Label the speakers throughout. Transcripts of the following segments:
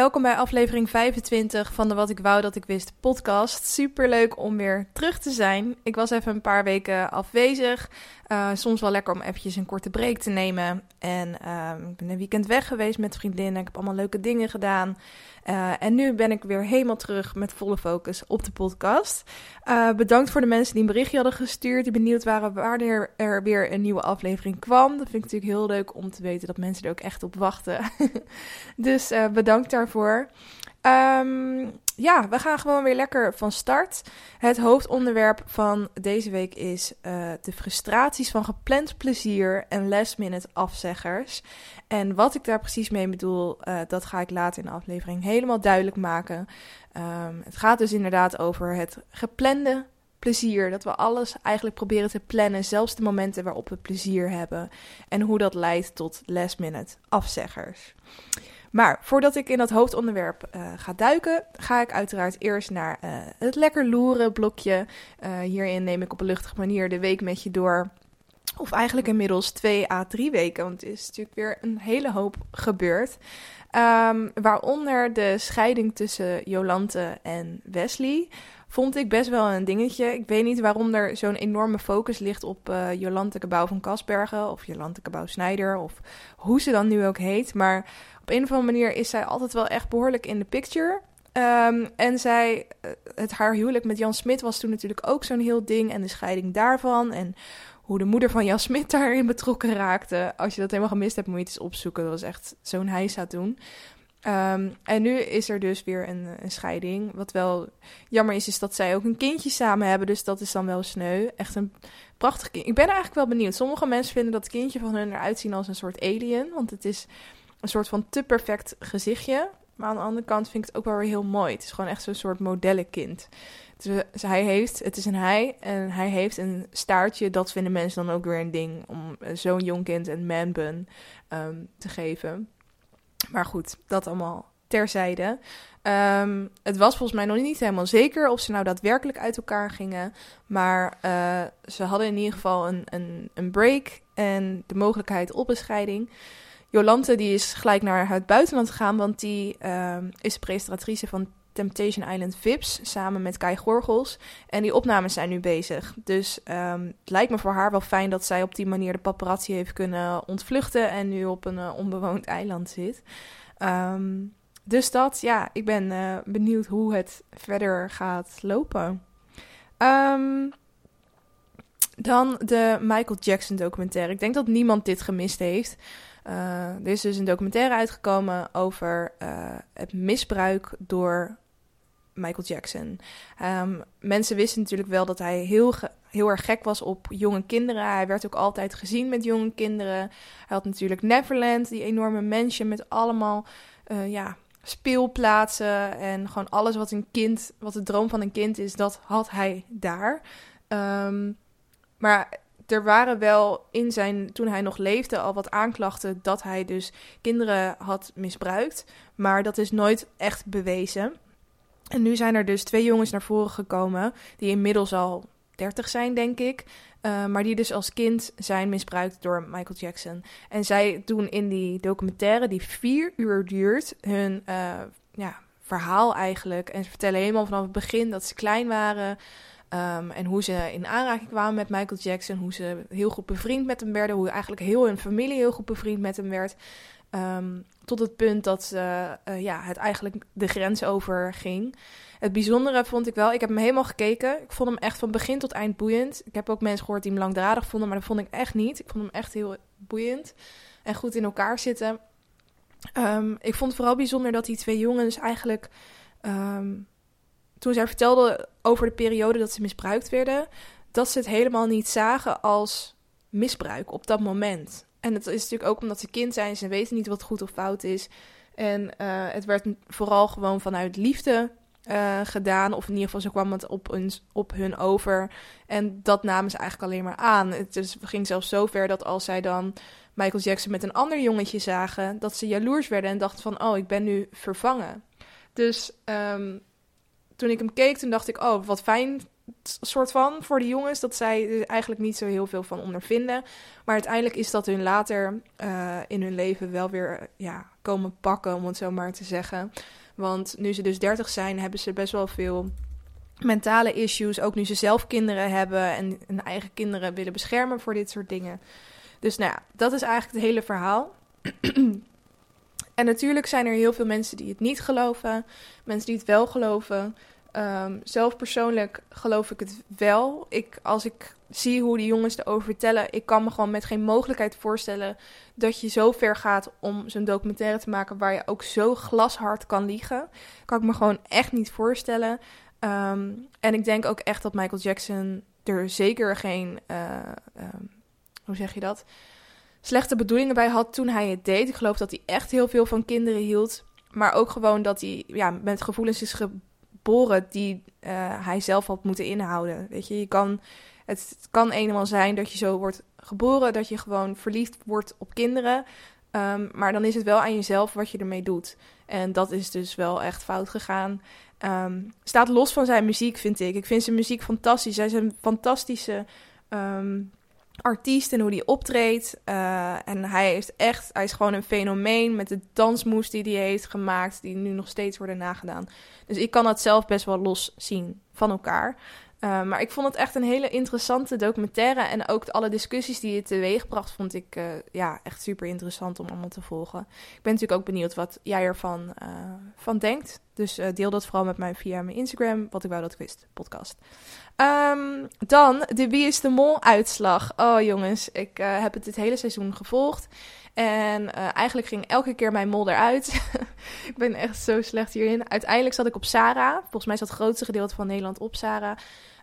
Speaker 1: welkom bij aflevering 25 van de Wat ik wou dat ik wist podcast. Super leuk om weer terug te zijn. Ik was even een paar weken afwezig. Uh, soms wel lekker om eventjes een korte break te nemen. En uh, ik ben een weekend weg geweest met vriendinnen. Ik heb allemaal leuke dingen gedaan. Uh, en nu ben ik weer helemaal terug met volle focus op de podcast. Uh, bedankt voor de mensen die een berichtje hadden gestuurd. Die benieuwd waren wanneer er weer een nieuwe aflevering kwam. Dat vind ik natuurlijk heel leuk om te weten dat mensen er ook echt op wachten. dus bedankt daarvoor. Um, ja, we gaan gewoon weer lekker van start. Het hoofdonderwerp van deze week is uh, de frustraties van gepland plezier en last minute afzeggers. En wat ik daar precies mee bedoel, uh, dat ga ik later in de aflevering helemaal duidelijk maken. Um, het gaat dus inderdaad over het geplande plezier. Dat we alles eigenlijk proberen te plannen, zelfs de momenten waarop we plezier hebben. En hoe dat leidt tot last minute afzeggers. Maar voordat ik in dat hoofdonderwerp uh, ga duiken, ga ik uiteraard eerst naar uh, het lekker loeren blokje. Uh, hierin neem ik op een luchtige manier de week met je door. Of eigenlijk inmiddels twee à drie weken, want het is natuurlijk weer een hele hoop gebeurd. Um, waaronder de scheiding tussen Jolante en Wesley vond ik best wel een dingetje. Ik weet niet waarom er zo'n enorme focus ligt op uh, Jolante Cabau van Kasbergen of Jolante Cabau Snijder of hoe ze dan nu ook heet. Maar op een of andere manier is zij altijd wel echt behoorlijk in de picture. Um, en zij, het haar huwelijk met Jan Smit was toen natuurlijk ook zo'n heel ding. En de scheiding daarvan. En hoe de moeder van Jan Smit daarin betrokken raakte. Als je dat helemaal gemist hebt, moet je het eens opzoeken. Dat was echt zo'n heisa toen. Um, en nu is er dus weer een, een, scheiding. Wat wel jammer is, is dat zij ook een kindje samen hebben. Dus dat is dan wel sneu. Echt een prachtig kind. Ik ben eigenlijk wel benieuwd. Sommige mensen vinden dat kindje van hun eruit zien als een soort alien. Want het is een soort van te perfect gezichtje. Maar aan de andere kant vind ik het ook wel weer heel mooi. Het is gewoon echt zo'n soort modellenkind. Dus hij heeft, het is een hij en hij heeft een staartje. Dat vinden mensen dan ook weer een ding om zo'n jong kind een manbun um, te geven. Maar goed, dat allemaal terzijde. Um, het was volgens mij nog niet helemaal zeker of ze nou daadwerkelijk uit elkaar gingen. Maar uh, ze hadden in ieder geval een, een, een break en de mogelijkheid op een scheiding. Jolante die is gelijk naar het buitenland gegaan, want die uh, is presentatrice van Temptation Island Vips samen met Kai Gorgels. En die opnames zijn nu bezig. Dus um, het lijkt me voor haar wel fijn dat zij op die manier de paparazzi heeft kunnen ontvluchten en nu op een uh, onbewoond eiland zit. Um, dus dat, ja, ik ben uh, benieuwd hoe het verder gaat lopen. Um, dan de Michael Jackson documentaire. Ik denk dat niemand dit gemist heeft. Uh, er is dus een documentaire uitgekomen over het misbruik door Michael Jackson. Um, mensen wisten natuurlijk wel dat hij heel, heel erg gek was op jonge kinderen. Hij werd ook altijd gezien met jonge kinderen. Hij had natuurlijk Neverland, die enorme mansion met allemaal uh, ja, speelplaatsen. En gewoon alles wat een kind, wat de droom van een kind is, dat had hij daar. Um, maar er waren wel in zijn, toen hij nog leefde, al wat aanklachten dat hij dus kinderen had misbruikt. Maar dat is nooit echt bewezen. En nu zijn er dus twee jongens naar voren gekomen, die inmiddels al 30 zijn, denk ik. Uh, maar die dus als kind zijn misbruikt door Michael Jackson. En zij doen in die documentaire, die vier uur duurt, hun uh, ja, verhaal eigenlijk. En ze vertellen helemaal vanaf het begin dat ze klein waren. Um, en hoe ze in aanraking kwamen met Michael Jackson. Hoe ze heel goed bevriend met hem werden. Hoe eigenlijk heel hun familie heel goed bevriend met hem werd. Um, tot het punt dat uh, uh, ja, het eigenlijk de grens over ging. Het bijzondere vond ik wel, ik heb hem helemaal gekeken. Ik vond hem echt van begin tot eind boeiend. Ik heb ook mensen gehoord die hem langdradig vonden, maar dat vond ik echt niet. Ik vond hem echt heel boeiend en goed in elkaar zitten. Um, ik vond het vooral bijzonder dat die twee jongens eigenlijk um, toen zij vertelde over de periode dat ze misbruikt werden, dat ze het helemaal niet zagen als misbruik op dat moment. En het is natuurlijk ook omdat ze kind zijn, ze weten niet wat goed of fout is. En uh, het werd vooral gewoon vanuit liefde uh, gedaan. Of in ieder geval, zo kwam het op, hun, op hun over. En dat namen ze eigenlijk alleen maar aan. Het ging zelfs zo ver dat als zij dan Michael Jackson met een ander jongetje zagen, dat ze jaloers werden en dachten van, oh, ik ben nu vervangen. Dus um, toen ik hem keek, toen dacht ik, oh, wat fijn soort van voor de jongens dat zij er eigenlijk niet zo heel veel van ondervinden. Maar uiteindelijk is dat hun later uh, in hun leven wel weer ja, komen pakken, om het zo maar te zeggen. Want nu ze dus 30 zijn, hebben ze best wel veel mentale issues. Ook nu ze zelf kinderen hebben en hun eigen kinderen willen beschermen voor dit soort dingen. Dus nou ja, dat is eigenlijk het hele verhaal. en natuurlijk zijn er heel veel mensen die het niet geloven, mensen die het wel geloven. Um, zelf persoonlijk geloof ik het wel. Ik, als ik zie hoe die jongens erover vertellen, ik kan me gewoon met geen mogelijkheid voorstellen dat je zo ver gaat om zo'n documentaire te maken waar je ook zo glashard kan liegen. Kan ik me gewoon echt niet voorstellen. Um, en ik denk ook echt dat Michael Jackson er zeker geen, uh, um, hoe zeg je dat, slechte bedoelingen bij had toen hij het deed. Ik geloof dat hij echt heel veel van kinderen hield. Maar ook gewoon dat hij ja, met gevoelens is geboren die uh, hij zelf had moeten inhouden. Weet je, je kan, het kan eenmaal zijn dat je zo wordt geboren, dat je gewoon verliefd wordt op kinderen. Um, maar dan is het wel aan jezelf wat je ermee doet. En dat is dus wel echt fout gegaan. Um, staat los van zijn muziek, vind ik. Ik vind zijn muziek fantastisch. Hij is een fantastische um, artiest en hoe hij optreedt. Uh, en hij is echt, hij is gewoon een fenomeen met de dansmoes die hij heeft gemaakt, die nu nog steeds worden nagedaan. Dus ik kan dat zelf best wel los zien van elkaar. Uh, maar ik vond het echt een hele interessante documentaire. En ook alle discussies die het teweegbracht, vond ik uh, ja, echt super interessant om allemaal te volgen. Ik ben natuurlijk ook benieuwd wat jij ervan van denkt. Dus deel dat vooral met mij via mijn Instagram, wat ik wou dat ik wist, podcast. Um, dan de Wie is de Mol uitslag. Oh jongens, ik heb het dit hele seizoen gevolgd. En eigenlijk ging elke keer mijn mol eruit. ik ben echt zo slecht hierin. Uiteindelijk zat ik op Sarah. Volgens mij zat het grootste gedeelte van Nederland op Sarah.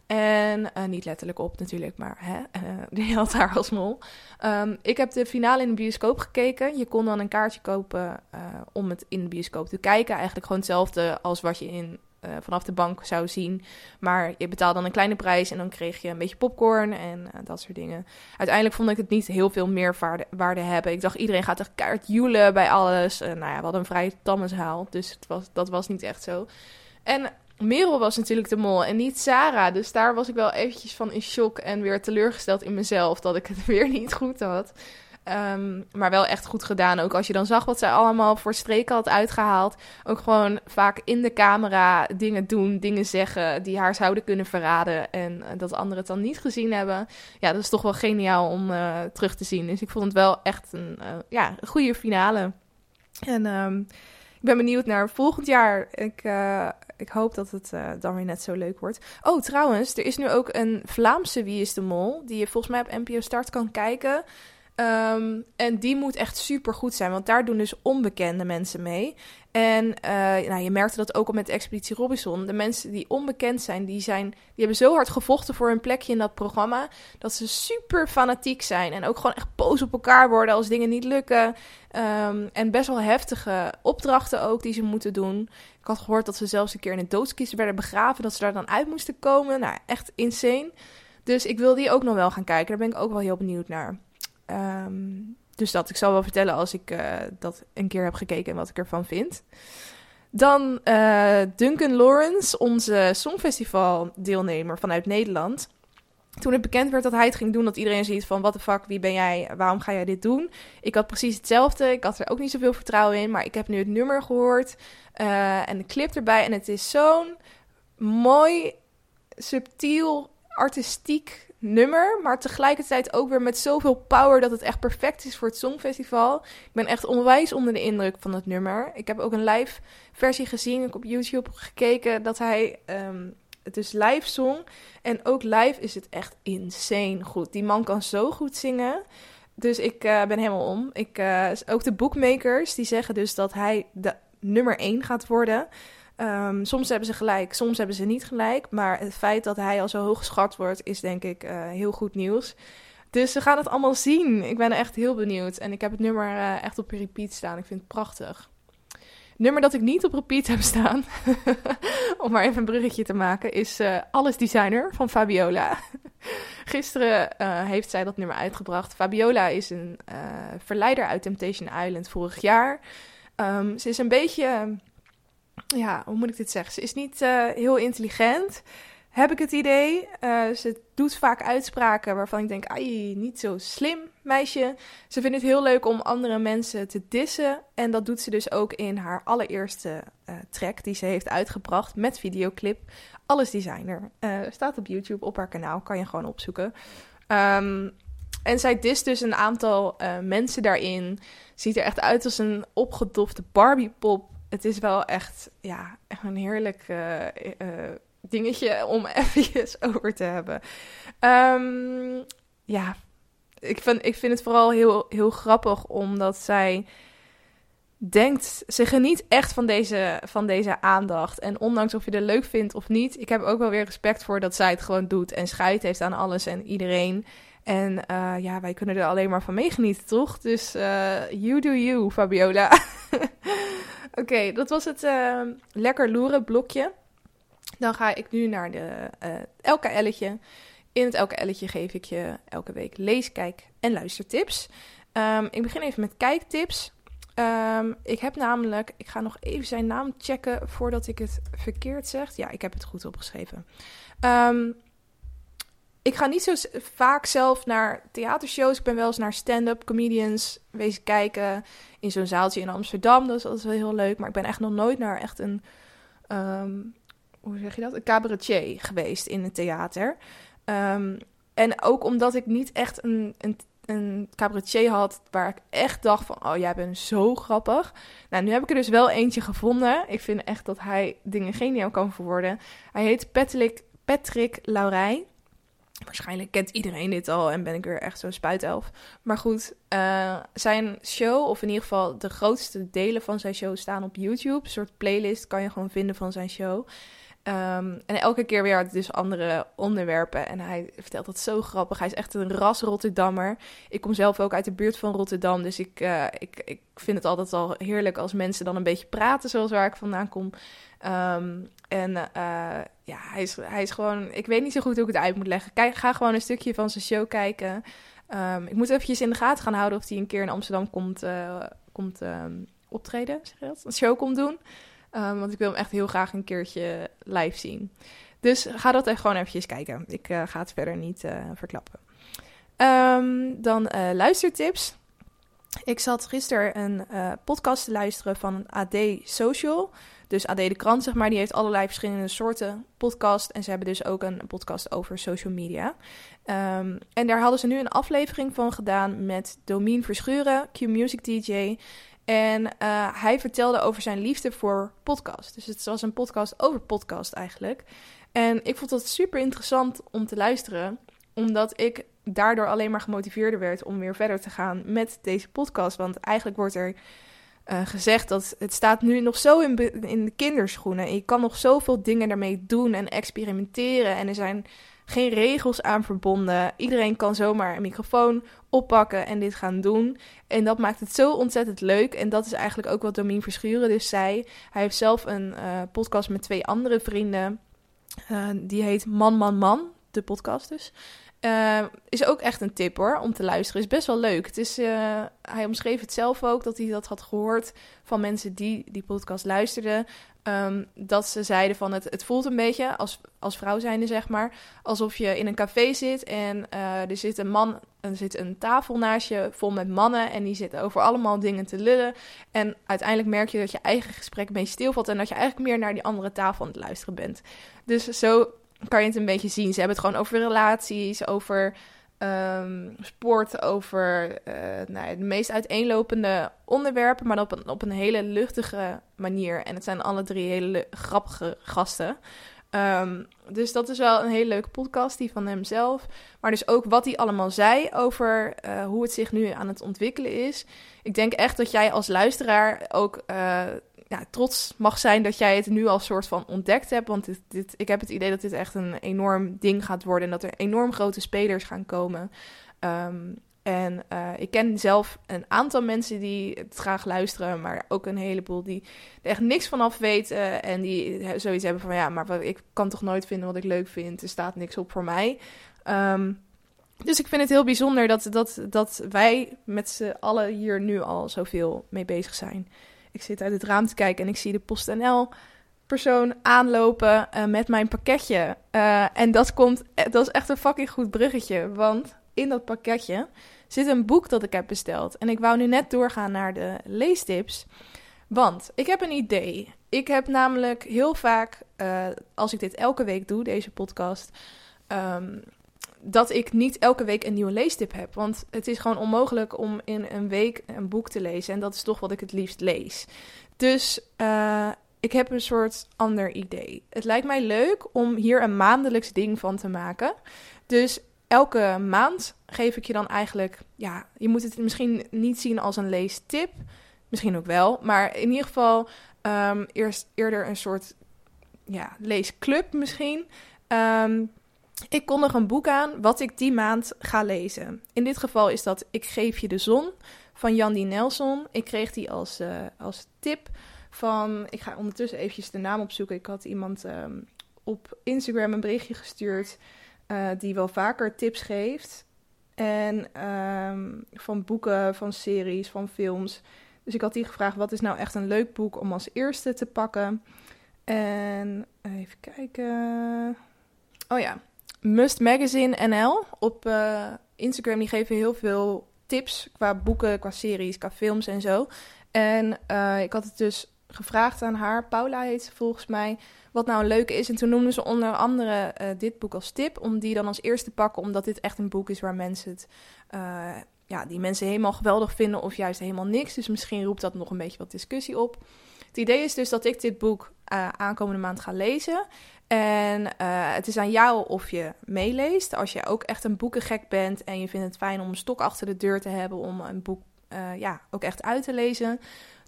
Speaker 1: En uh, niet letterlijk op natuurlijk, maar hè, uh, die had haar als mol. Um, ik heb de finale in de bioscoop gekeken. Je kon dan een kaartje kopen uh, om het in de bioscoop te kijken. Eigenlijk gewoon hetzelfde als wat je in, vanaf de bank zou zien. Maar je betaalde dan een kleine prijs en dan kreeg je een beetje popcorn en dat soort dingen. Uiteindelijk vond ik het niet heel veel meer waarde hebben. Ik dacht, iedereen gaat er kaart joelen bij alles. nou ja, we hadden een vrij tamme zaal, dus het was, dat was niet echt zo. En Merel was natuurlijk de mol en niet Sarah. Dus daar was ik wel eventjes van in shock en weer teleurgesteld in mezelf dat ik het weer niet goed had. Um, maar wel echt goed gedaan. Ook als je dan zag wat zij allemaal voor streken had uitgehaald. Ook gewoon vaak in de camera dingen doen, dingen zeggen die haar zouden kunnen verraden. En uh, dat anderen het dan niet gezien hebben. Ja, dat is toch wel geniaal om uh, terug te zien. Dus ik vond het wel echt een, uh, ja, goede finale. En um, ik ben benieuwd naar volgend jaar. Ik, ik hoop dat het uh, dan weer net zo leuk wordt. Oh, trouwens, er is nu ook een Vlaamse Wie is de Mol. Die je volgens mij op NPO Start kan kijken. Um, en die moet echt super goed zijn, want daar doen dus onbekende mensen mee. En uh, nou, je merkte dat ook al met Expeditie Robinson. De mensen die onbekend zijn, die, zijn, die hebben zo hard gevochten voor hun plekje in dat programma. Dat ze super fanatiek zijn. En ook gewoon echt boos op elkaar worden als dingen niet lukken. Um, en best wel heftige opdrachten ook die ze moeten doen. Ik had gehoord dat ze zelfs een keer in een doodskist werden begraven. Dat ze daar dan uit moesten komen. Nou, echt insane. Dus ik wil die ook nog wel gaan kijken. Daar ben ik ook wel heel benieuwd naar. Um, dus dat, ik zal wel vertellen als ik uh, dat een keer heb gekeken en wat ik ervan vind. Dan uh, Duncan Lawrence, onze Songfestival-deelnemer vanuit Nederland. Toen het bekend werd dat hij het ging doen, dat iedereen ziet van... wat de fuck, wie ben jij, waarom ga jij dit doen? Ik had precies hetzelfde, ik had er ook niet zoveel vertrouwen in... maar ik heb nu het nummer gehoord uh, en de clip erbij... en het is zo'n mooi, subtiel, artistiek nummer, maar tegelijkertijd ook weer met zoveel power dat het echt perfect is voor het Songfestival. Ik ben echt onwijs onder de indruk van het nummer. Ik heb ook een live versie gezien, ik op YouTube gekeken dat hij um, het dus live zong. En ook live is het echt insane goed. Die man kan zo goed zingen. Dus ik uh, ben helemaal om. Ik, uh, ook de bookmakers die zeggen dus dat hij de nummer 1 gaat worden. Um, soms hebben ze gelijk, soms hebben ze niet gelijk. Maar het feit dat hij al zo hoog geschat wordt, is denk ik uh, heel goed nieuws. Dus we gaan het allemaal zien. Ik ben echt heel benieuwd. En ik heb het nummer uh, echt op repeat staan. Ik vind het prachtig. Nummer dat ik niet op repeat heb staan, om maar even een bruggetje te maken, is uh, Alles Designer van Fabiola. Gisteren heeft zij dat nummer uitgebracht. Fabiola is een verleider uit Temptation Island vorig jaar. Um, ze is een beetje ja, hoe moet ik dit zeggen? Ze is niet uh, heel intelligent. heb ik het idee. Uh, ze doet vaak uitspraken waarvan ik denk, ai, niet zo slim, meisje. Ze vindt het heel leuk om andere mensen te dissen. En dat doet ze dus ook in haar allereerste uh, track die ze heeft uitgebracht met videoclip. Alles Designer. Staat op YouTube op haar kanaal, kan je gewoon opzoeken. Um, en zij dist dus een aantal mensen daarin. Ziet er echt uit als een opgedofte Barbie-pop. Het is wel echt, ja, echt een heerlijk dingetje om eventjes over te hebben. Um, ja, ik vind, ik vind het vooral heel, heel grappig omdat zij denkt, ze geniet echt van deze, van deze aandacht. En ondanks of je het leuk vindt of niet, ik heb ook wel weer respect voor dat zij het gewoon doet en scheid heeft aan alles en iedereen. En uh, ja, wij kunnen er alleen maar van meegenieten, toch? Dus you do you, Fabiola. Oké, dat was het uh, lekker loeren blokje. Dan ga ik nu naar de uh, LKL'tje. In het LKL'tje geef ik je elke week lees, kijk en luistertips. Um, ik begin even met kijktips. Um, ik heb namelijk, ik ga nog even zijn naam checken voordat ik het verkeerd zeg. Ja, ik heb het goed opgeschreven. Um, ik ga niet zo vaak zelf naar theatershows. Ik ben wel eens naar stand-up comedians wezen kijken in zo'n zaaltje in Amsterdam. Dat is wel heel leuk. Maar ik ben echt nog nooit naar echt een um, hoe zeg je dat? Een cabaretier geweest in het theater. Um, en ook omdat ik niet echt een, een, een cabaretier had waar ik echt dacht van... oh, jij bent zo grappig. Nou, nu heb ik er dus wel eentje gevonden. Ik vind echt dat hij dingen geniaal kan verwoorden. Hij heet Patrick, Patrick Laurij. Waarschijnlijk kent iedereen dit al en ben ik weer echt zo'n spuitelf. Maar goed, uh, zijn show, of in ieder geval de grootste delen van zijn show, staan op YouTube. Een soort playlist kan je gewoon vinden van zijn show. Um, en elke keer weer dus andere onderwerpen. En hij vertelt dat zo grappig. Hij is echt een ras Rotterdammer. Ik kom zelf ook uit de buurt van Rotterdam. Dus ik, uh, ik, ik vind het altijd al heerlijk als mensen dan een beetje praten zoals waar ik vandaan kom. Um, en uh, ja, hij is, hij is gewoon... Ik weet niet zo goed hoe ik het uit moet leggen. Kijk, ga gewoon een stukje van zijn show kijken. Um, ik moet eventjes in de gaten gaan houden of hij een keer in Amsterdam komt, uh, komt optreden. Zeg je dat? Een show komt doen. Um, want ik wil hem echt heel graag een keertje live zien. Dus ga dat echt gewoon eventjes kijken. Ik uh, ga het verder niet uh, verklappen. Dan luistertips. Ik zat gisteren een podcast te luisteren van AD Social. Dus AD de krant, zeg maar, die heeft allerlei verschillende soorten podcast. En ze hebben dus ook een podcast over social media. Um, en daar hadden ze nu een aflevering van gedaan met Domien Verschuren, Q-Music DJ. En uh, hij vertelde over zijn liefde voor podcast. Dus het was een podcast over podcast eigenlijk. En ik vond dat super interessant om te luisteren, omdat ik daardoor alleen maar gemotiveerder werd om weer verder te gaan met deze podcast. Want eigenlijk wordt er uh, gezegd dat het staat nu nog zo in, in de kinderschoenen. En je kan nog zoveel dingen daarmee doen en experimenteren. En er zijn geen regels aan verbonden. Iedereen kan zomaar een microfoon oppakken en dit gaan doen. En dat maakt het zo ontzettend leuk. En dat is eigenlijk ook wat Domien Verschuren dus zei. Hij heeft zelf een uh, podcast met twee andere vrienden. Uh, die heet Man, Man, Man. De podcast dus. Uh, is ook echt een tip hoor, om te luisteren. Is best wel leuk. Het is, uh, hij omschreef het zelf ook, dat hij dat had gehoord van mensen die die podcast luisterden. Um, dat ze zeiden van het, het voelt een beetje, als, als vrouw zijnde zeg maar, alsof je in een café zit en uh, er zit een man, er zit een tafel naast je vol met mannen en die zitten over allemaal dingen te lullen. En uiteindelijk merk je dat je eigen gesprek een beetje stilvalt en dat je eigenlijk meer naar die andere tafel aan het luisteren bent. Dus zo kan je het een beetje zien. Ze hebben het gewoon over relaties, over um, sport, over uh, nou, de meest uiteenlopende onderwerpen, maar op een, op een hele luchtige manier. En het zijn alle drie hele grappige gasten. Um, dus dat is wel een hele leuke podcast, die van hemzelf. Maar dus ook wat hij allemaal zei over uh, hoe het zich nu aan het ontwikkelen is. Ik denk echt dat jij als luisteraar ook uh, ja, trots mag zijn dat jij het nu al soort van ontdekt hebt. Want dit, ik heb het idee dat dit echt een enorm ding gaat worden. En dat er enorm grote spelers gaan komen. Um, en uh, ik ken zelf een aantal mensen die het graag luisteren, maar ook een heleboel die er echt niks van af weten. En die zoiets hebben van ja, maar ik kan toch nooit vinden wat ik leuk vind. Er staat niks op voor mij. Um, dus ik vind het heel bijzonder dat, dat, dat wij met z'n allen hier nu al zoveel mee bezig zijn. Ik zit uit het raam te kijken en ik zie de PostNL persoon aanlopen uh, met mijn pakketje. Uh, en dat komt, dat is echt een fucking goed bruggetje. Want in dat pakketje zit een boek dat ik heb besteld. En ik wou nu net doorgaan naar de leestips. Want ik heb een idee. Ik heb namelijk heel vaak, als ik dit elke week doe, deze podcast, um, dat ik niet elke week een nieuwe leestip heb. Want het is gewoon onmogelijk om in een week een boek te lezen. En dat is toch wat ik het liefst lees. Dus uh, ik heb een soort ander idee. Het lijkt mij leuk om hier een maandelijks ding van te maken. Dus elke maand geef ik je dan eigenlijk, ja, je moet het misschien niet zien als een leestip. Misschien ook wel, maar in ieder geval um, eerst eerder een soort ja, leesclub misschien. Um, ik kondig een boek aan wat ik die maand ga lezen. In dit geval is dat Ik geef je de zon van Jandy Nelson. Ik kreeg die als, uh, als tip van... Ik ga ondertussen eventjes de naam opzoeken. Ik had iemand um, op Instagram een berichtje gestuurd... Uh, die wel vaker tips geeft. En um, van boeken, van series, van films. Dus ik had die gevraagd, wat is nou echt een leuk boek om als eerste te pakken? En even kijken... Oh ja, Must Magazine NL op uh, Instagram. Die geven heel veel tips qua boeken, qua series, qua films en zo. En uh, ik had het dus gevraagd aan haar, Paula heet volgens mij, wat nou een leuke is. En toen noemden ze onder andere uh, dit boek als tip, om die dan als eerste te pakken, omdat dit echt een boek is waar mensen het, ja, die mensen helemaal geweldig vinden of juist helemaal niks. Dus misschien roept dat nog een beetje wat discussie op. Het idee is dus dat ik dit boek aankomende maand ga lezen. En uh, het is aan jou of je meeleest. Als je ook echt een boekengek bent en je vindt het fijn om een stok achter de deur te hebben om een boek uh, ja, ook echt uit te lezen,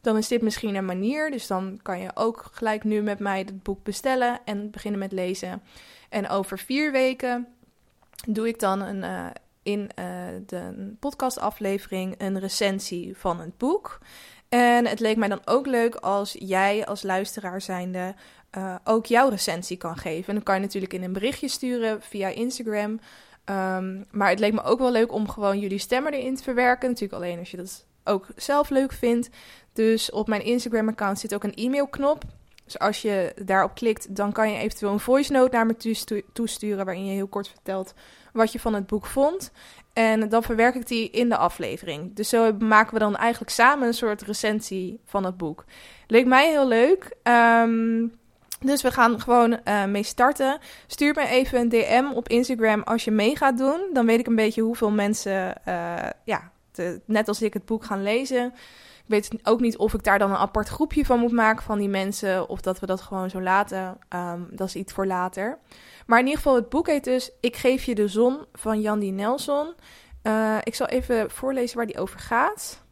Speaker 1: dan is dit misschien een manier. Dus dan kan je ook gelijk nu met mij het boek bestellen en beginnen met lezen. En over vier weken doe ik dan een, uh, in de podcastaflevering een recensie van het boek. En het leek mij dan ook leuk als jij als luisteraar zijnde uh, ook jouw recensie kan geven. En dan kan je natuurlijk in een berichtje sturen via Instagram. Um, maar het leek me ook wel leuk om gewoon jullie stemmen erin te verwerken. Natuurlijk alleen als je dat ook zelf leuk vindt. Dus op mijn Instagram-account zit ook een e-mailknop. Dus als je daarop klikt, dan kan je eventueel een voice note naar me toesturen. Waarin je heel kort vertelt wat je van het boek vond. En dan verwerk ik die in de aflevering. Dus zo maken we dan eigenlijk samen een soort recensie van het boek. Leek mij heel leuk. Um, dus we gaan gewoon uh, mee starten. Stuur me even een DM op Instagram als je mee gaat doen. Dan weet ik een beetje hoeveel mensen, uh, ja, net als ik, het boek gaan lezen. Ik weet ook niet of ik daar dan een apart groepje van moet maken van die mensen. Of dat we dat gewoon zo laten. Um, dat is iets voor later. Maar in ieder geval, het boek heet dus Ik geef je de zon van Jandy Nelson. Uh, ik zal even voorlezen waar die over gaat.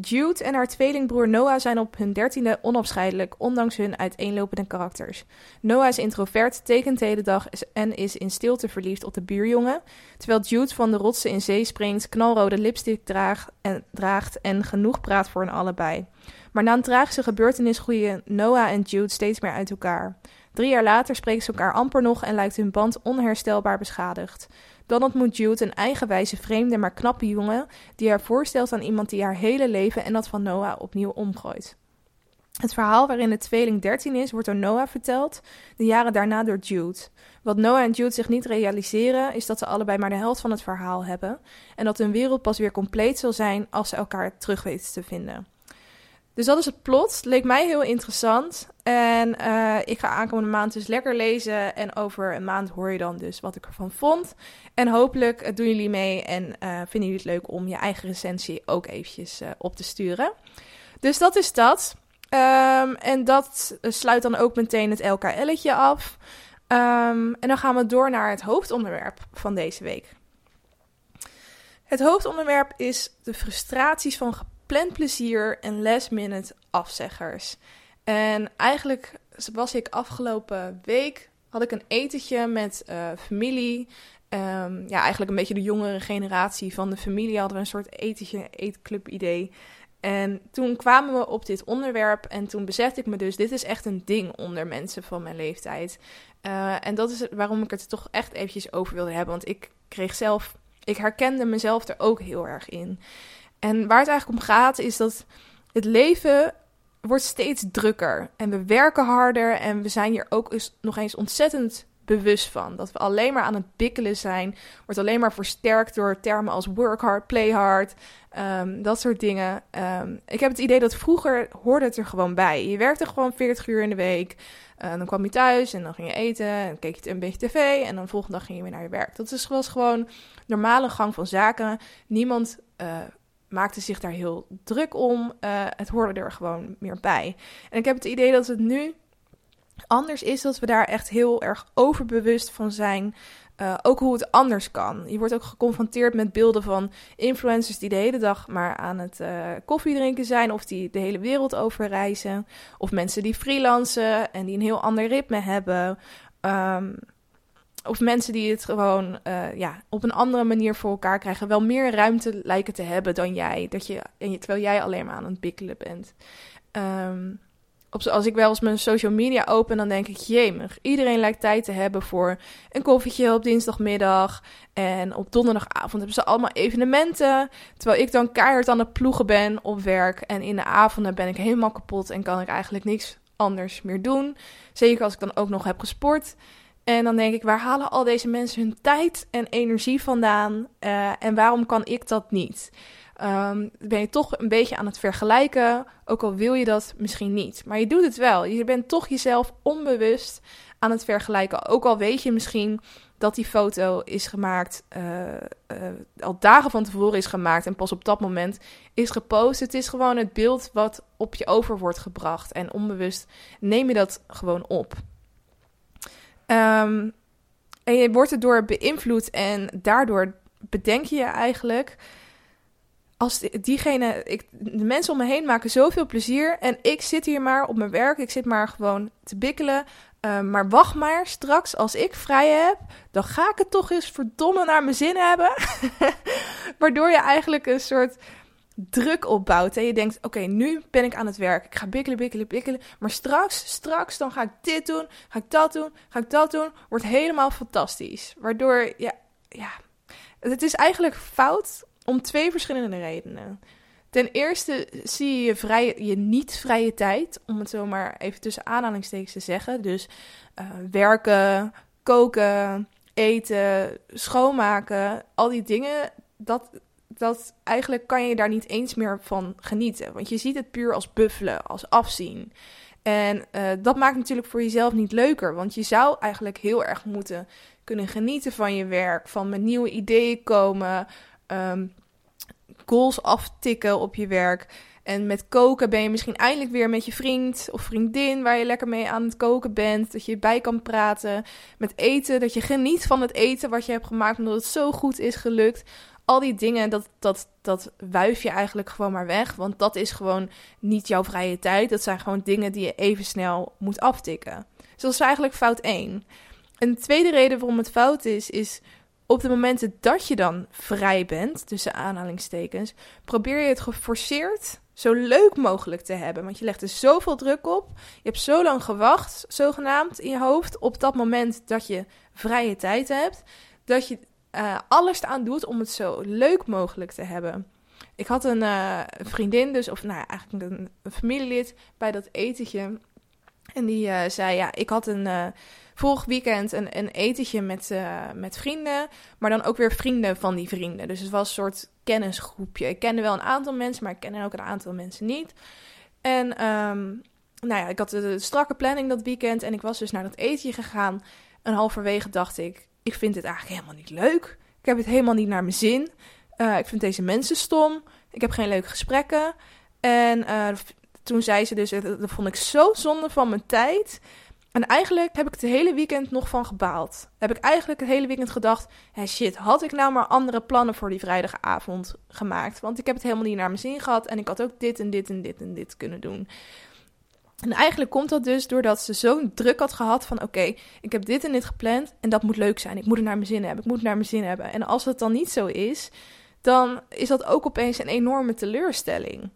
Speaker 1: Jude en haar tweelingbroer Noah zijn op hun dertiende onafscheidelijk, ondanks hun uiteenlopende karakters. Noah is introvert, tekent de hele dag en is in stilte verliefd op de buurjongen, terwijl Jude van de rotsen in zee springt, knalrode lipstick draagt en, draagt en genoeg praat voor hen allebei. Maar na een tragische gebeurtenis groeien Noah en Jude steeds meer uit elkaar. Drie jaar later spreken ze elkaar amper nog en lijkt hun band onherstelbaar beschadigd. Dan ontmoet Jude een eigenwijze, vreemde, maar knappe jongen die haar voorstelt aan iemand die haar hele leven en dat van Noah opnieuw omgooit. Het verhaal waarin de tweeling 13 is, wordt door Noah verteld, de jaren daarna door Jude. Wat Noah en Jude zich niet realiseren, is dat ze allebei maar de helft van het verhaal hebben en dat hun wereld pas weer compleet zal zijn als ze elkaar terug weten te vinden. Dus dat is het plot. Leek mij heel interessant. En uh, ik ga aankomende maand dus lekker lezen. En over een maand hoor je dan dus wat ik ervan vond. En hopelijk uh, doen jullie mee en uh, vinden jullie het leuk om je eigen recensie ook eventjes op te sturen. Dus dat is dat. Um, en dat sluit dan ook meteen het LKL'tje af. Um, en dan gaan we door naar het hoofdonderwerp van deze week. Het hoofdonderwerp is de frustraties van planplezier en last minute afzeggers. En eigenlijk was ik afgelopen week, had ik een etentje met uh, familie. Um, ja, eigenlijk een beetje de jongere generatie van de familie hadden we een soort etentje, eetclub idee. En toen kwamen we op dit onderwerp en toen besefte ik me dus, dit is echt een ding onder mensen van mijn leeftijd. Uh, en dat is waarom ik het toch echt eventjes over wilde hebben, want ik kreeg zelf, ik herkende mezelf er ook heel erg in. En waar het eigenlijk om gaat is dat het leven wordt steeds drukker. En we werken harder en we zijn hier ook nog eens ontzettend bewust van. Dat we alleen maar aan het bikkelen zijn. Wordt alleen maar versterkt door termen als work hard, play hard. Ehm, dat soort dingen. Ehm, ik heb het idee dat vroeger hoorde het er gewoon bij. Je werkte gewoon 40 uur in de week. Uh, dan kwam je thuis en dan ging je eten en keek je een beetje tv. En dan de volgende dag ging je weer naar je werk. Dat is, was gewoon normale gang van zaken. Niemand uh, maakte zich daar heel druk om. Uh, het hoorde er gewoon meer bij. En ik heb het idee dat het nu anders is dat we daar echt heel erg overbewust van zijn. Uh, ook hoe het anders kan. Je wordt ook geconfronteerd met beelden van influencers die de hele dag maar aan het uh, koffie drinken zijn. Of die de hele wereld over reizen. Of mensen die freelancen en die een heel ander ritme hebben. Um, of mensen die het gewoon uh, ja, op een andere manier voor elkaar krijgen. Wel meer ruimte lijken te hebben dan jij. Dat je, terwijl jij alleen maar aan het bikkelen bent. Um, als ik wel eens mijn social media open, dan denk ik, jemig, iedereen lijkt tijd te hebben voor een koffietje op dinsdagmiddag. En op donderdagavond hebben ze allemaal evenementen. Terwijl ik dan keihard aan het ploegen ben op werk. En in de avonden ben ik helemaal kapot en kan ik eigenlijk niks anders meer doen. Zeker als ik dan ook nog heb gesport. En dan denk ik, waar halen al deze mensen hun tijd en energie vandaan? Uh, en waarom kan ik dat niet? um, ben je toch een beetje aan het vergelijken, ook al wil je dat misschien niet. Maar je doet het wel. Je bent toch jezelf onbewust aan het vergelijken. Ook al weet je misschien dat die foto is gemaakt, uh, uh, al dagen van tevoren is gemaakt en pas op dat moment is gepost. Het is gewoon het beeld wat op je over wordt gebracht. En onbewust neem je dat gewoon op. Um, en je wordt erdoor beïnvloed en daardoor bedenk je eigenlijk als diegene, ik, de mensen om me heen maken zoveel plezier. En ik zit hier maar op mijn werk. Ik zit maar gewoon te bikkelen. Uh, maar wacht maar, straks als ik vrij heb, dan ga ik het toch eens verdomme naar mijn zin hebben. Waardoor je eigenlijk een soort druk opbouwt. En je denkt, oké, nu ben ik aan het werk. Ik ga bikkelen, bikkelen, bikkelen. Maar straks, straks, dan ga ik dit doen. Ga ik dat doen. Ga ik dat doen. Wordt helemaal fantastisch. Waardoor, ja, ja. Het is eigenlijk fout om twee verschillende redenen. Ten eerste zie je je, vrije, je niet vrije tijd, om het zo maar even tussen aanhalingstekens te zeggen. Dus uh, werken, koken, eten, schoonmaken, al die dingen, dat, dat eigenlijk kan je daar niet eens meer van genieten. Want je ziet het puur als buffelen, als afzien. En uh, dat maakt natuurlijk voor jezelf niet leuker, want je zou eigenlijk heel erg moeten kunnen genieten van je werk, van met nieuwe ideeën komen, um, goals aftikken op je werk. En met koken ben je misschien eindelijk weer met je vriend of vriendin waar je lekker mee aan het koken bent. Dat je bij kan praten. Met eten, dat je geniet van het eten wat je hebt gemaakt omdat het zo goed is gelukt. Al die dingen, dat, dat, dat wuif je eigenlijk gewoon maar weg. Want dat is gewoon niet jouw vrije tijd. Dat zijn gewoon dingen die je even snel moet aftikken. Dus dat is eigenlijk fout 1. En de tweede reden waarom het fout is, is op de momenten dat je dan vrij bent, tussen aanhalingstekens, probeer je het geforceerd zo leuk mogelijk te hebben. Want je legt er zoveel druk op. Je hebt zo lang gewacht, zogenaamd, in je hoofd, op dat moment dat je vrije tijd hebt, dat je uh, alles aan doet om het zo leuk mogelijk te hebben. Ik had een uh, vriendin, dus, of nou eigenlijk een, familielid, bij dat etentje. En die uh, zei, ja, ik had een vorig weekend een, een etentje met, met vrienden. Maar dan ook weer vrienden van die vrienden. Dus het was een soort kennisgroepje. Ik kende wel een aantal mensen, maar ik kende ook een aantal mensen niet. En um, nou ja, ik had een strakke planning dat weekend. En ik was dus naar dat etentje gegaan. En halverwege dacht ik, ik vind het eigenlijk helemaal niet leuk. Ik heb het helemaal niet naar mijn zin. Uh, ik vind deze mensen stom. Ik heb geen leuke gesprekken. En uh, toen zei ze dus, dat vond ik zo zonde van mijn tijd. En eigenlijk heb ik het hele weekend nog van gebaald. Heb ik eigenlijk het hele weekend gedacht: hé shit, had ik nou maar andere plannen voor die vrijdagavond gemaakt? Want ik heb het helemaal niet naar mijn zin gehad. En ik had ook dit en dit en dit en dit kunnen doen. En eigenlijk komt dat dus doordat ze zo'n druk had gehad van oké, ik heb dit en dit gepland en dat moet leuk zijn. Ik moet het naar mijn zin hebben. Ik moet het naar mijn zin hebben. En als het dan niet zo is, dan is dat ook opeens een enorme teleurstelling.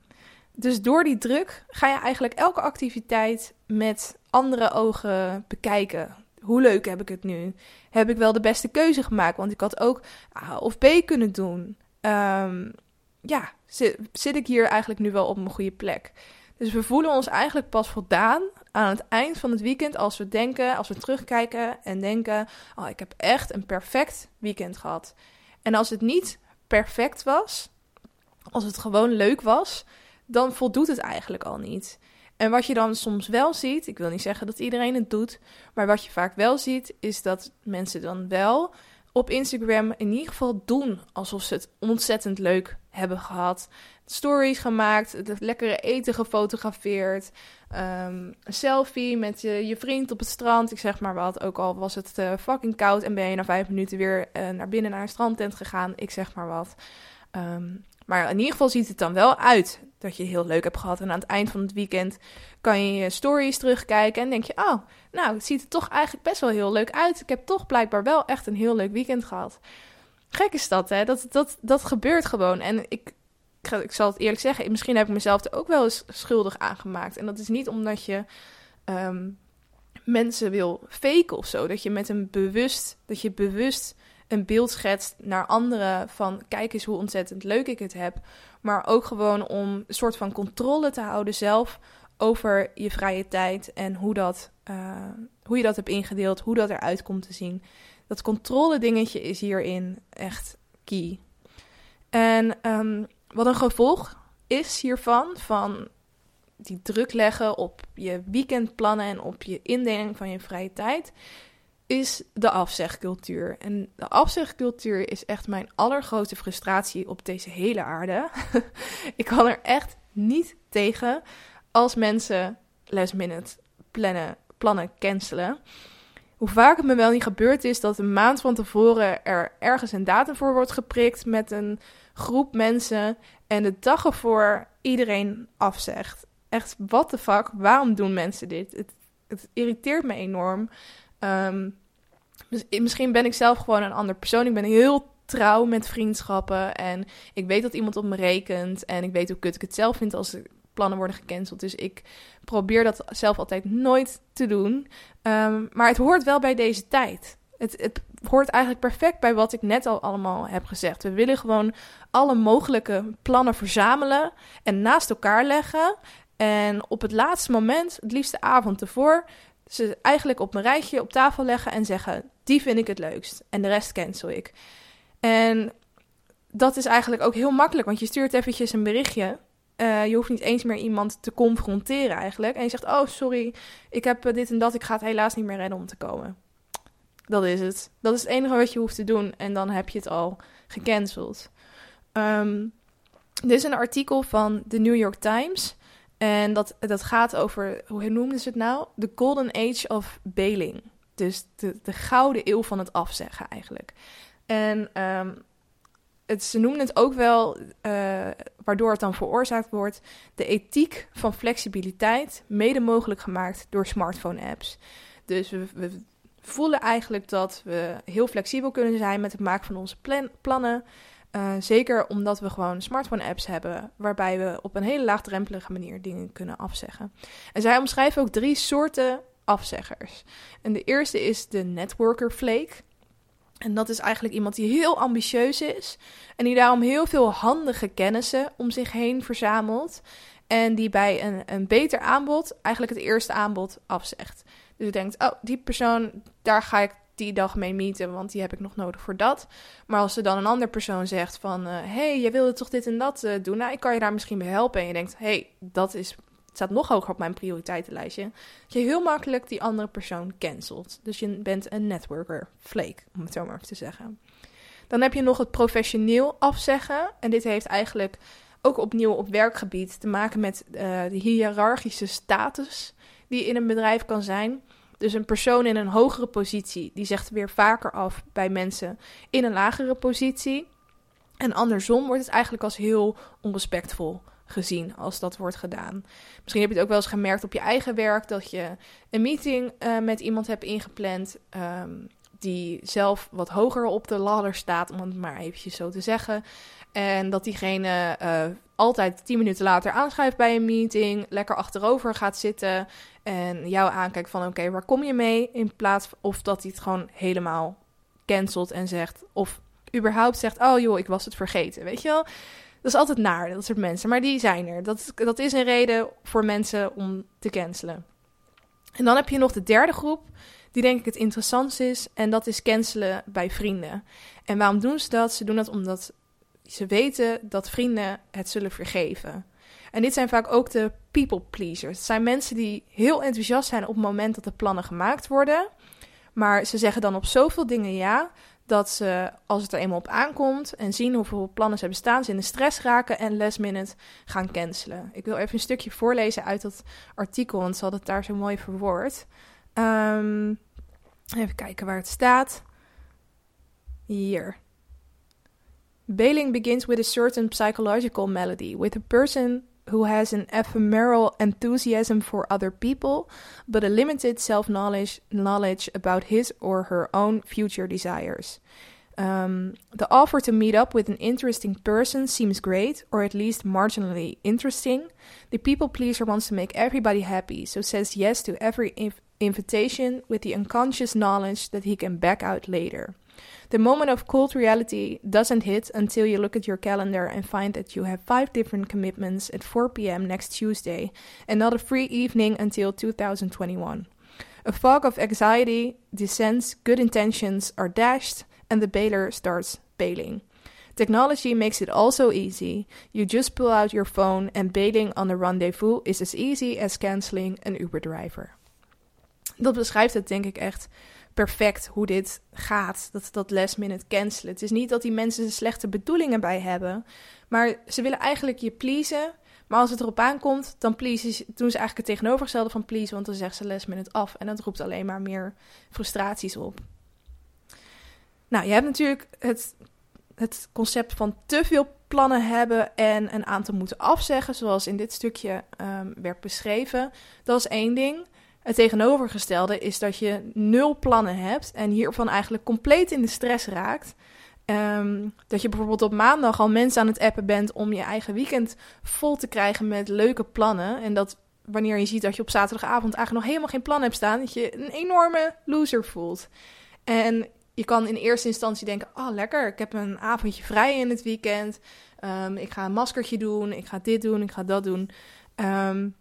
Speaker 1: Dus door die druk ga je eigenlijk elke activiteit met andere ogen bekijken. Hoe leuk heb ik het nu? Heb ik wel de beste keuze gemaakt? Want ik had ook A of B kunnen doen. Um, ja, zit, zit ik hier eigenlijk nu wel op een goede plek? Dus we voelen ons eigenlijk pas voldaan aan het eind van het weekend als we denken, als we terugkijken en denken: oh, ik heb echt een perfect weekend gehad. En als het niet perfect was, als het gewoon leuk was, dan voldoet het eigenlijk al niet. En wat je dan soms wel ziet, ik wil niet zeggen dat iedereen het doet, maar wat je vaak wel ziet, is dat mensen dan wel op Instagram in ieder geval doen alsof ze het ontzettend leuk hebben gehad. Stories gemaakt, het lekkere eten gefotografeerd, um, een selfie met je, je vriend op het strand. Ik zeg maar wat, ook al was het uh, fucking koud en ben je na vijf minuten weer uh, naar binnen naar een strandtent gegaan. Ik zeg maar wat. Um, maar in ieder geval ziet het dan wel uit dat je heel leuk hebt gehad. En aan het eind van het weekend kan je je stories terugkijken en denk je, oh, nou, het ziet er toch eigenlijk best wel heel leuk uit. Ik heb toch blijkbaar wel echt een heel leuk weekend gehad. Gek is dat, hè? Dat, dat, dat gebeurt gewoon. En ik, ik, zal het eerlijk zeggen, misschien heb ik mezelf er ook wel eens schuldig aan gemaakt. En dat is niet omdat je ehm, mensen wil faken of zo. Dat je met een bewust, dat je bewust een beeld schetst naar anderen van kijk eens hoe ontzettend leuk ik het heb. Maar ook gewoon om een soort van controle te houden zelf over je vrije tijd en hoe, dat, uh, hoe je dat hebt ingedeeld, hoe dat eruit komt te zien. Dat controle dingetje is hierin echt key. En um, wat een gevolg is hiervan, van die druk leggen op je weekendplannen en op je indeling van je vrije tijd, is de afzegcultuur. En de afzegcultuur is echt mijn allergrootste frustratie op deze hele aarde. ik kan er echt niet tegen als mensen last minute plannen, plannen cancelen. Hoe vaak het me wel niet gebeurd is dat een maand van tevoren er ergens een datum voor wordt geprikt met een groep mensen en de dag ervoor iedereen afzegt. Echt, what the fuck? Waarom doen mensen dit? Het, het irriteert me enorm. Um, dus misschien ben ik zelf gewoon een ander persoon. Ik ben heel trouw met vriendschappen. En ik weet dat iemand op me rekent. En ik weet hoe kut ik het zelf vind als plannen worden gecanceld. Dus ik probeer dat zelf altijd nooit te doen. Um, maar het hoort wel bij deze tijd. Het, het hoort eigenlijk perfect bij wat ik net al allemaal heb gezegd. We willen gewoon alle mogelijke plannen verzamelen en naast elkaar leggen. En op het laatste moment, het liefst de avond ervoor, ze eigenlijk op een rijtje op tafel leggen en zeggen: die vind ik het leukst. En de rest cancel ik. En dat is eigenlijk ook heel makkelijk, want je stuurt eventjes een berichtje. Uh, je hoeft niet eens meer iemand te confronteren eigenlijk. En je zegt, oh sorry, ik heb eh, dit en dat, ik ga het helaas niet meer redden om te komen. Dat is het. Dat is het enige wat je hoeft te doen. En dan heb je het al gecanceld. Um, dit is een artikel van de New York Times. En dat, dat gaat over, hoe noemden ze het nou? The Golden Age of Bailing. Dus de, de gouden eeuw van het afzeggen eigenlijk. En um, het, ze noemen het ook wel, uh, waardoor het dan veroorzaakt wordt, de ethiek van flexibiliteit, mede mogelijk gemaakt door smartphone-apps. Dus we, voelen eigenlijk dat we heel flexibel kunnen zijn met het maken van onze plan, plannen. Uh, zeker omdat we gewoon smartphone-apps hebben, waarbij we op een hele laagdrempelige manier dingen kunnen afzeggen. En zij omschrijven ook drie soorten afzeggers. En de eerste is de networker flake. En dat is eigenlijk iemand die heel ambitieus is en die daarom heel veel handige kennissen om zich heen verzamelt. En die bij een, een beter aanbod eigenlijk het eerste aanbod afzegt. Dus je denkt, oh, die persoon, daar ga ik die dag mee meeten, want die heb ik nog nodig voor dat. Maar als er dan een ander persoon zegt van, uh, hey, jij wilde toch dit en dat uh, doen? Nou, ik kan je daar misschien bij helpen. En je denkt, hé, hey, dat is staat nog hoger op mijn prioriteitenlijstje. Dat je heel makkelijk die andere persoon cancelt. Dus je bent een networker, flake, om het zo maar te zeggen. Dan heb je nog het professioneel afzeggen. En dit heeft eigenlijk ook opnieuw op werkgebied te maken met uh, de hiërarchische status die in een bedrijf kan zijn. Dus een persoon in een hogere positie, die zegt weer vaker af bij mensen in een lagere positie. En andersom wordt het eigenlijk als heel onrespectvol gezien als dat wordt gedaan. Misschien heb je het ook wel eens gemerkt op je eigen werk dat je een meeting uh, met iemand hebt ingepland. Um, die zelf wat hoger op de ladder staat, om het maar eventjes zo te zeggen. En dat diegene uh, altijd tien minuten later aanschrijft bij een meeting, lekker achterover gaat zitten en jou aankijkt van oké, waar kom je mee? In plaats of dat hij het gewoon helemaal cancelt en zegt, of überhaupt zegt, oh joh, ik was het vergeten, weet je wel? Dat is altijd naar, dat soort mensen. Maar die zijn er. Dat, dat is een reden voor mensen om te cancelen. En dan heb je nog de derde groep, die denk ik het interessantst is. En dat is cancelen bij vrienden. En waarom doen ze dat? Ze doen dat omdat ze weten dat vrienden het zullen vergeven. En dit zijn vaak ook de people pleasers. Het zijn mensen die heel enthousiast zijn op het moment dat de plannen gemaakt worden. Maar ze zeggen dan op zoveel dingen ja, dat ze als het er eenmaal op aankomt en zien hoeveel plannen ze hebben staan, ze in de stress raken en last gaan cancelen. Ik wil even een stukje voorlezen uit dat artikel, want ze hadden het daar zo mooi verwoord. Um, even kijken waar het staat. Hier. Bailing begins with a certain psychological melody, with a person who has an ephemeral enthusiasm for other people, but a limited self knowledge knowledge about his or her own future desires. Um, the offer to meet up with an interesting person seems great, or at least marginally interesting. The people pleaser wants to make everybody happy, so says yes to every inv- invitation with the unconscious knowledge that he can back out later. The moment of cold reality doesn't hit until you look at your calendar and find that you have five different commitments at 4 p.m. next Tuesday and not a free evening until 2021. A fog of anxiety descends, good intentions are dashed, and the bailer starts bailing. Technology makes it also easy. You just pull out your phone, and bailing on a rendezvous is as easy as canceling an Uber driver. Dat beschrijft het, denk ik, echt perfect hoe dit gaat. Dat, dat last minute cancelen. Het is niet dat die mensen slechte bedoelingen bij hebben. Maar ze willen eigenlijk je pleasen. Maar als het erop aankomt, dan please, doen ze eigenlijk het tegenovergestelde van please. Want dan zeggen ze last minute af. En dat roept alleen maar meer frustraties op. Nou, je hebt natuurlijk het, het concept van te veel plannen hebben en een aantal moeten afzeggen. Zoals in dit stukje um, werd beschreven. Dat is één ding. Het tegenovergestelde is dat je nul plannen hebt en hiervan eigenlijk compleet in de stress raakt. Ehm, dat je bijvoorbeeld op maandag al mensen aan het appen bent om je eigen weekend vol te krijgen met leuke plannen. En dat wanneer je ziet dat je op zaterdagavond eigenlijk nog helemaal geen plan hebt staan, dat je een enorme loser voelt. En je kan in eerste instantie denken: Oh, lekker, ik heb een avondje vrij in het weekend. Um, ik ga een maskertje doen, ik ga dit doen, ik ga dat doen. Um,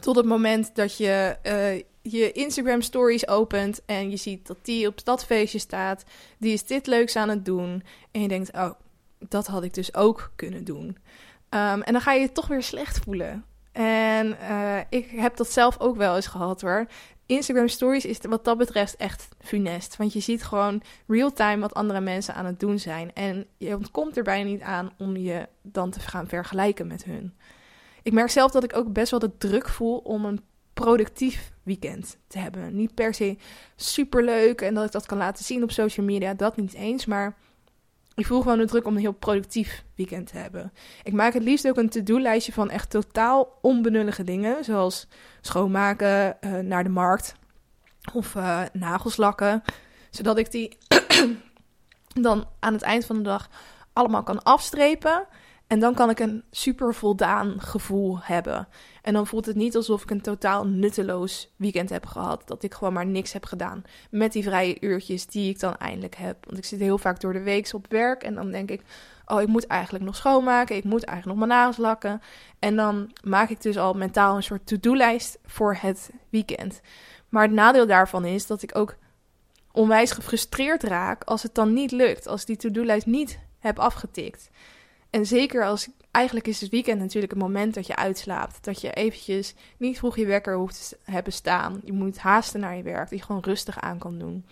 Speaker 1: tot het moment dat je uh, je Instagram stories opent en je ziet dat die op dat feestje staat. Die is dit leuks aan het doen. En je denkt, oh, dat had ik dus ook kunnen doen. Um, en dan ga je je toch weer slecht voelen. En uh, ik heb dat zelf ook wel eens gehad hoor. Instagram stories is wat dat betreft echt funest. Want je ziet gewoon real-time wat andere mensen aan het doen zijn. En je ontkomt er bijna niet aan om je dan te gaan vergelijken met hun. Ik merk zelf dat ik ook best wel de druk voel om een productief weekend te hebben. Niet per se super leuk en dat ik dat kan laten zien op social media, dat niet eens. Maar ik voel gewoon de druk om een heel productief weekend te hebben. Ik maak het liefst ook een to-do-lijstje van echt totaal onbenullige dingen. Zoals schoonmaken, uh, naar de markt of uh, nagels lakken. Zodat ik die dan aan het eind van de dag allemaal kan afstrepen. En dan kan ik een super voldaan gevoel hebben. En dan voelt het niet alsof ik een totaal nutteloos weekend heb gehad. Dat ik gewoon maar niks heb gedaan met die vrije uurtjes die ik dan eindelijk heb. Want ik zit heel vaak door de week op werk en dan denk ik... oh, ik moet eigenlijk nog schoonmaken, ik moet eigenlijk nog mijn nagels lakken. En dan maak ik dus al mentaal een soort to-do-lijst voor het weekend. Maar het nadeel daarvan is dat ik ook onwijs gefrustreerd raak als het dan niet lukt. Als die to-do-lijst niet heb afgetikt. En zeker als eigenlijk is het weekend natuurlijk het moment dat je uitslaapt. Dat je eventjes niet vroeg je wekker hoeft te hebben staan. Je moet haasten naar je werk. Dat je gewoon rustig aan kan doen.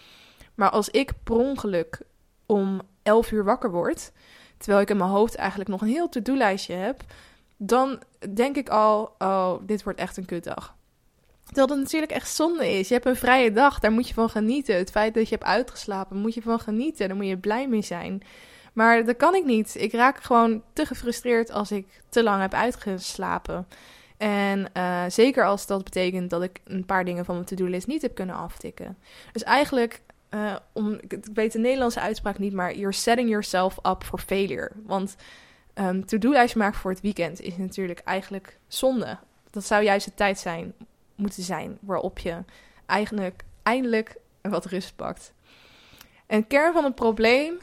Speaker 1: Maar als ik per ongeluk om 11 uur wakker word. Terwijl ik in mijn hoofd eigenlijk nog een heel to-do-lijstje heb. Dan denk ik al, oh, dit wordt echt een kutdag. Terwijl het natuurlijk echt zonde is. Je hebt een vrije dag, daar moet je van genieten. Het feit dat je hebt uitgeslapen, moet je van genieten. Daar moet je blij mee zijn. Maar dat kan ik niet. Ik raak gewoon te gefrustreerd als ik te lang heb uitgeslapen. En uh, zeker als dat betekent dat ik een paar dingen van mijn to-do-list niet heb kunnen aftikken. Dus eigenlijk, uh, om, ik, weet de Nederlandse uitspraak niet, maar you're setting yourself up for failure. Want um, to-do-lijst maken voor het weekend is natuurlijk eigenlijk zonde. Dat zou juist de tijd zijn, moeten zijn waarop je eigenlijk eindelijk wat rust pakt. En kern van het probleem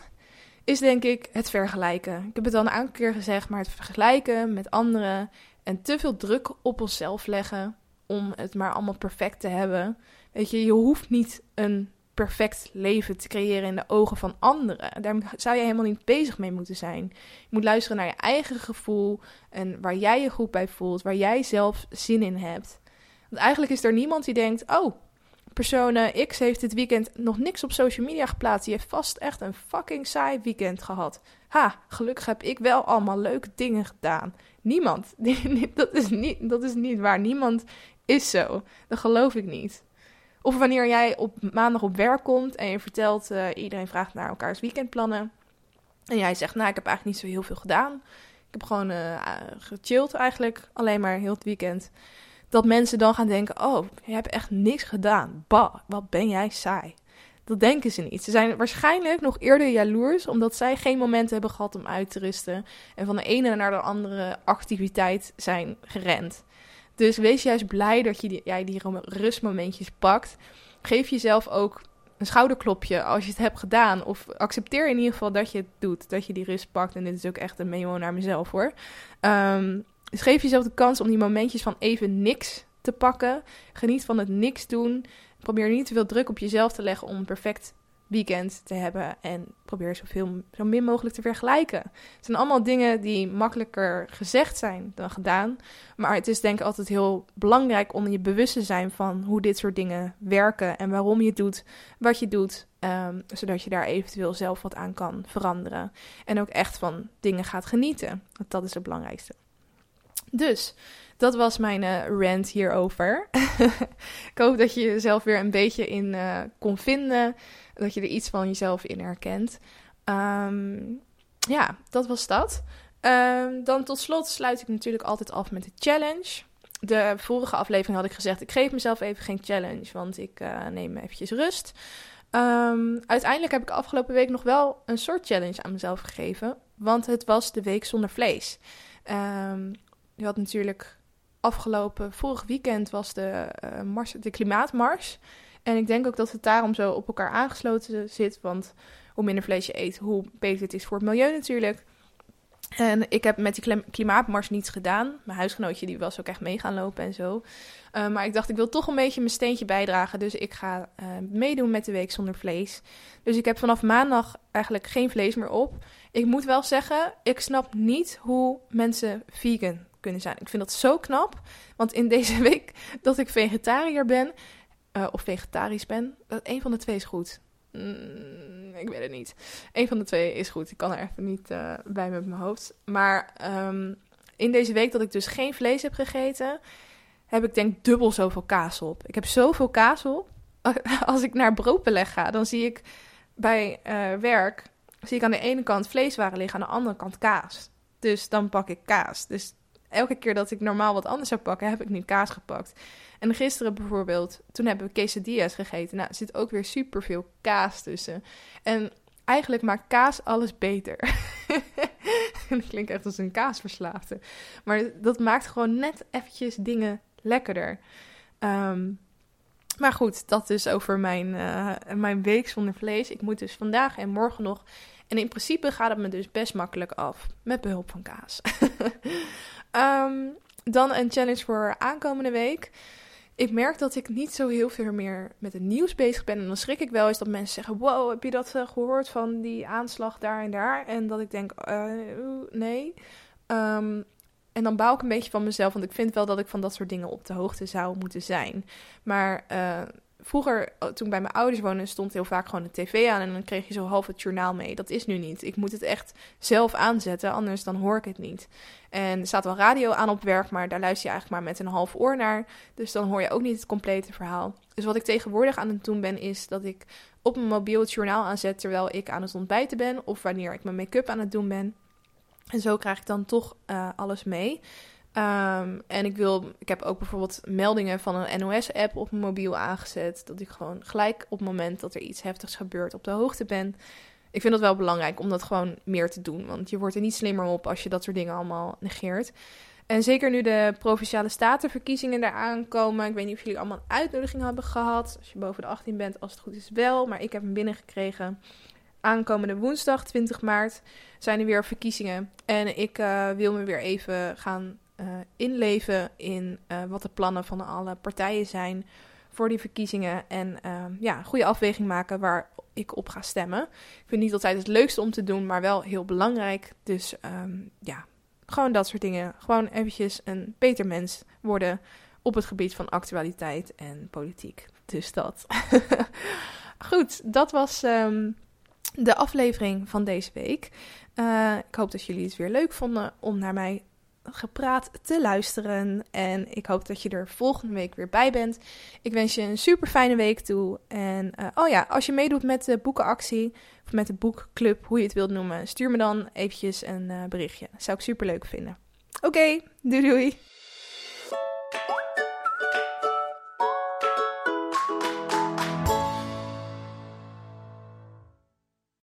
Speaker 1: is denk ik het vergelijken. Ik heb het al een aantal keer gezegd, maar het vergelijken met anderen en te veel druk op onszelf leggen om het maar allemaal perfect te hebben. Weet je, je hoeft niet een perfect leven te creëren in de ogen van anderen. Daar zou je helemaal niet bezig mee moeten zijn. Je moet luisteren naar je eigen gevoel en waar jij je goed bij voelt, waar jij zelf zin in hebt. Want eigenlijk is er niemand die denkt: oh, persoon X heeft dit weekend nog niks op social media geplaatst. Die heeft vast echt een fucking saai weekend gehad. Ha, gelukkig heb ik wel allemaal leuke dingen gedaan. Niemand. dat, is niet, dat is niet waar. Niemand is zo. Dat geloof ik niet. Of wanneer jij op maandag op werk komt en je vertelt, uh, iedereen vraagt naar elkaars weekendplannen. En jij zegt, nou, ik heb eigenlijk niet zo heel veel gedaan. Ik heb gewoon uh, gechilled eigenlijk, alleen maar heel het weekend. Dat mensen dan gaan denken, oh, je hebt echt niks gedaan. Bah, wat ben jij saai. Dat denken ze niet. Ze zijn waarschijnlijk nog eerder jaloers, omdat zij geen momenten hebben gehad om uit te rusten. En van de ene naar de andere activiteit zijn gerend. Dus wees juist blij dat je die, jij die rustmomentjes pakt. Geef jezelf ook een schouderklopje als je het hebt gedaan. Of accepteer in ieder geval dat je het doet. Dat je die rust pakt. En dit is ook echt een memo naar mezelf hoor. Um, dus geef jezelf de kans om die momentjes van even niks te pakken. Geniet van het niks doen. Probeer niet te veel druk op jezelf te leggen om een perfect weekend te hebben. En probeer zoveel, zo min mogelijk te vergelijken. Het zijn allemaal dingen die makkelijker gezegd zijn dan gedaan. Maar het is denk ik altijd heel belangrijk om je bewust te zijn van hoe dit soort dingen werken. En waarom je doet wat je doet. Um, zodat je daar eventueel zelf wat aan kan veranderen. En ook echt van dingen gaat genieten. Want dat is het belangrijkste. Dus dat was mijn uh, rant hierover. ik hoop dat je jezelf weer een beetje in uh, kon vinden. Dat je er iets van jezelf in herkent. Um, ja, dat was dat. Um, dan tot slot sluit ik natuurlijk altijd af met de challenge. De vorige aflevering had ik gezegd: ik geef mezelf even geen challenge, want ik uh, neem eventjes rust. Um, uiteindelijk heb ik afgelopen week nog wel een soort challenge aan mezelf gegeven, want het was de week zonder vlees. Um, je had natuurlijk afgelopen, vorig weekend was de, uh, mars, de klimaatmars. En ik denk ook dat het daarom zo op elkaar aangesloten zit. Want hoe minder vlees je eet, hoe beter het is voor het milieu natuurlijk. En ik heb met die klimaatmars niets gedaan. Mijn huisgenootje die was ook echt mee gaan lopen en zo. Uh, maar ik dacht, ik wil toch een beetje mijn steentje bijdragen. Dus ik ga uh, meedoen met de week zonder vlees. Dus ik heb vanaf maandag eigenlijk geen vlees meer op. Ik moet wel zeggen, ik snap niet hoe mensen vegan kunnen zijn. Ik vind dat zo knap. Want in deze week dat ik vegetariër ben, uh, of vegetarisch ben, dat een van de twee is goed. Mm, ik weet het niet. Een van de twee is goed. Ik kan er even niet uh, bij met mijn hoofd. Maar um, in deze week dat ik dus geen vlees heb gegeten, heb ik denk dubbel zoveel kaas op. Ik heb zoveel kaas op. Als ik naar broodbeleg ga, dan zie ik bij uh, werk zie ik aan de ene kant vleeswaren liggen, aan de andere kant kaas. Dus dan pak ik kaas. Dus elke keer dat ik normaal wat anders zou pakken, heb ik nu kaas gepakt. En gisteren bijvoorbeeld, toen hebben we quesadillas gegeten. Nou, er zit ook weer superveel kaas tussen. En eigenlijk maakt kaas alles beter. dat klinkt echt als een kaasverslaafde. Maar dat maakt gewoon net eventjes dingen lekkerder. Um, maar goed, dat is over mijn, uh, mijn week zonder vlees. Ik moet dus vandaag en morgen nog. En in principe gaat het me dus best makkelijk af. Met behulp van kaas. um, dan een challenge voor aankomende week. Ik merk dat ik niet zo heel veel meer met het nieuws bezig ben. En dan schrik ik wel eens dat mensen zeggen: Wow, heb je dat uh, gehoord van die aanslag daar en daar? En dat ik denk: uh, Nee. Um, en dan bouw ik een beetje van mezelf, want ik vind wel dat ik van dat soort dingen op de hoogte zou moeten zijn. Maar uh, vroeger, oh, toen ik bij mijn ouders woonde, stond heel vaak gewoon de tv aan en dan kreeg je zo half het journaal mee. Dat is nu niet. Ik moet het echt zelf aanzetten, anders dan hoor ik het niet. En er staat wel radio aan op werk, maar daar luister je eigenlijk maar met een half oor naar. Dus dan hoor je ook niet het complete verhaal. Dus wat ik tegenwoordig aan het doen ben, is dat ik op mijn mobiel het journaal aanzet terwijl ik aan het ontbijten ben of wanneer ik mijn make-up aan het doen ben. En zo krijg ik dan toch uh, alles mee. Um, en ik wil, ik heb ook bijvoorbeeld meldingen van een NOS-app op mijn mobiel aangezet. Dat ik gewoon gelijk op het moment dat er iets heftigs gebeurt op de hoogte ben. Ik vind dat wel belangrijk om dat gewoon meer te doen. Want je wordt er niet slimmer op als je dat soort dingen allemaal negeert. En zeker nu de provinciale statenverkiezingen eraan komen. Ik weet niet of jullie allemaal een uitnodiging hebben gehad. Als je boven de 18 bent, als het goed is wel. Maar ik heb hem binnengekregen. aankomende woensdag 20 maart zijn er weer verkiezingen. En ik uh, wil me weer even gaan uh, inleven in uh, wat de plannen van alle partijen zijn voor die verkiezingen. En ja, goede afweging maken waar ik op ga stemmen. Ik vind niet altijd het leukste om te doen, maar wel heel belangrijk. Dus um, ja, gewoon dat soort dingen. Gewoon eventjes een beter mens worden op het gebied van actualiteit en politiek. Dus dat. Goed, dat was um, de aflevering van deze week. Uh, ik hoop dat jullie het weer leuk vonden om naar mij gepraat te luisteren. En ik hoop dat je er volgende week weer bij bent. Ik wens je een super fijne week toe. En uh, oh ja, als je meedoet met de boekenactie of met de boekclub, hoe je het wilt noemen, stuur me dan eventjes een uh, berichtje. Zou ik super leuk vinden. Oké, doei doei.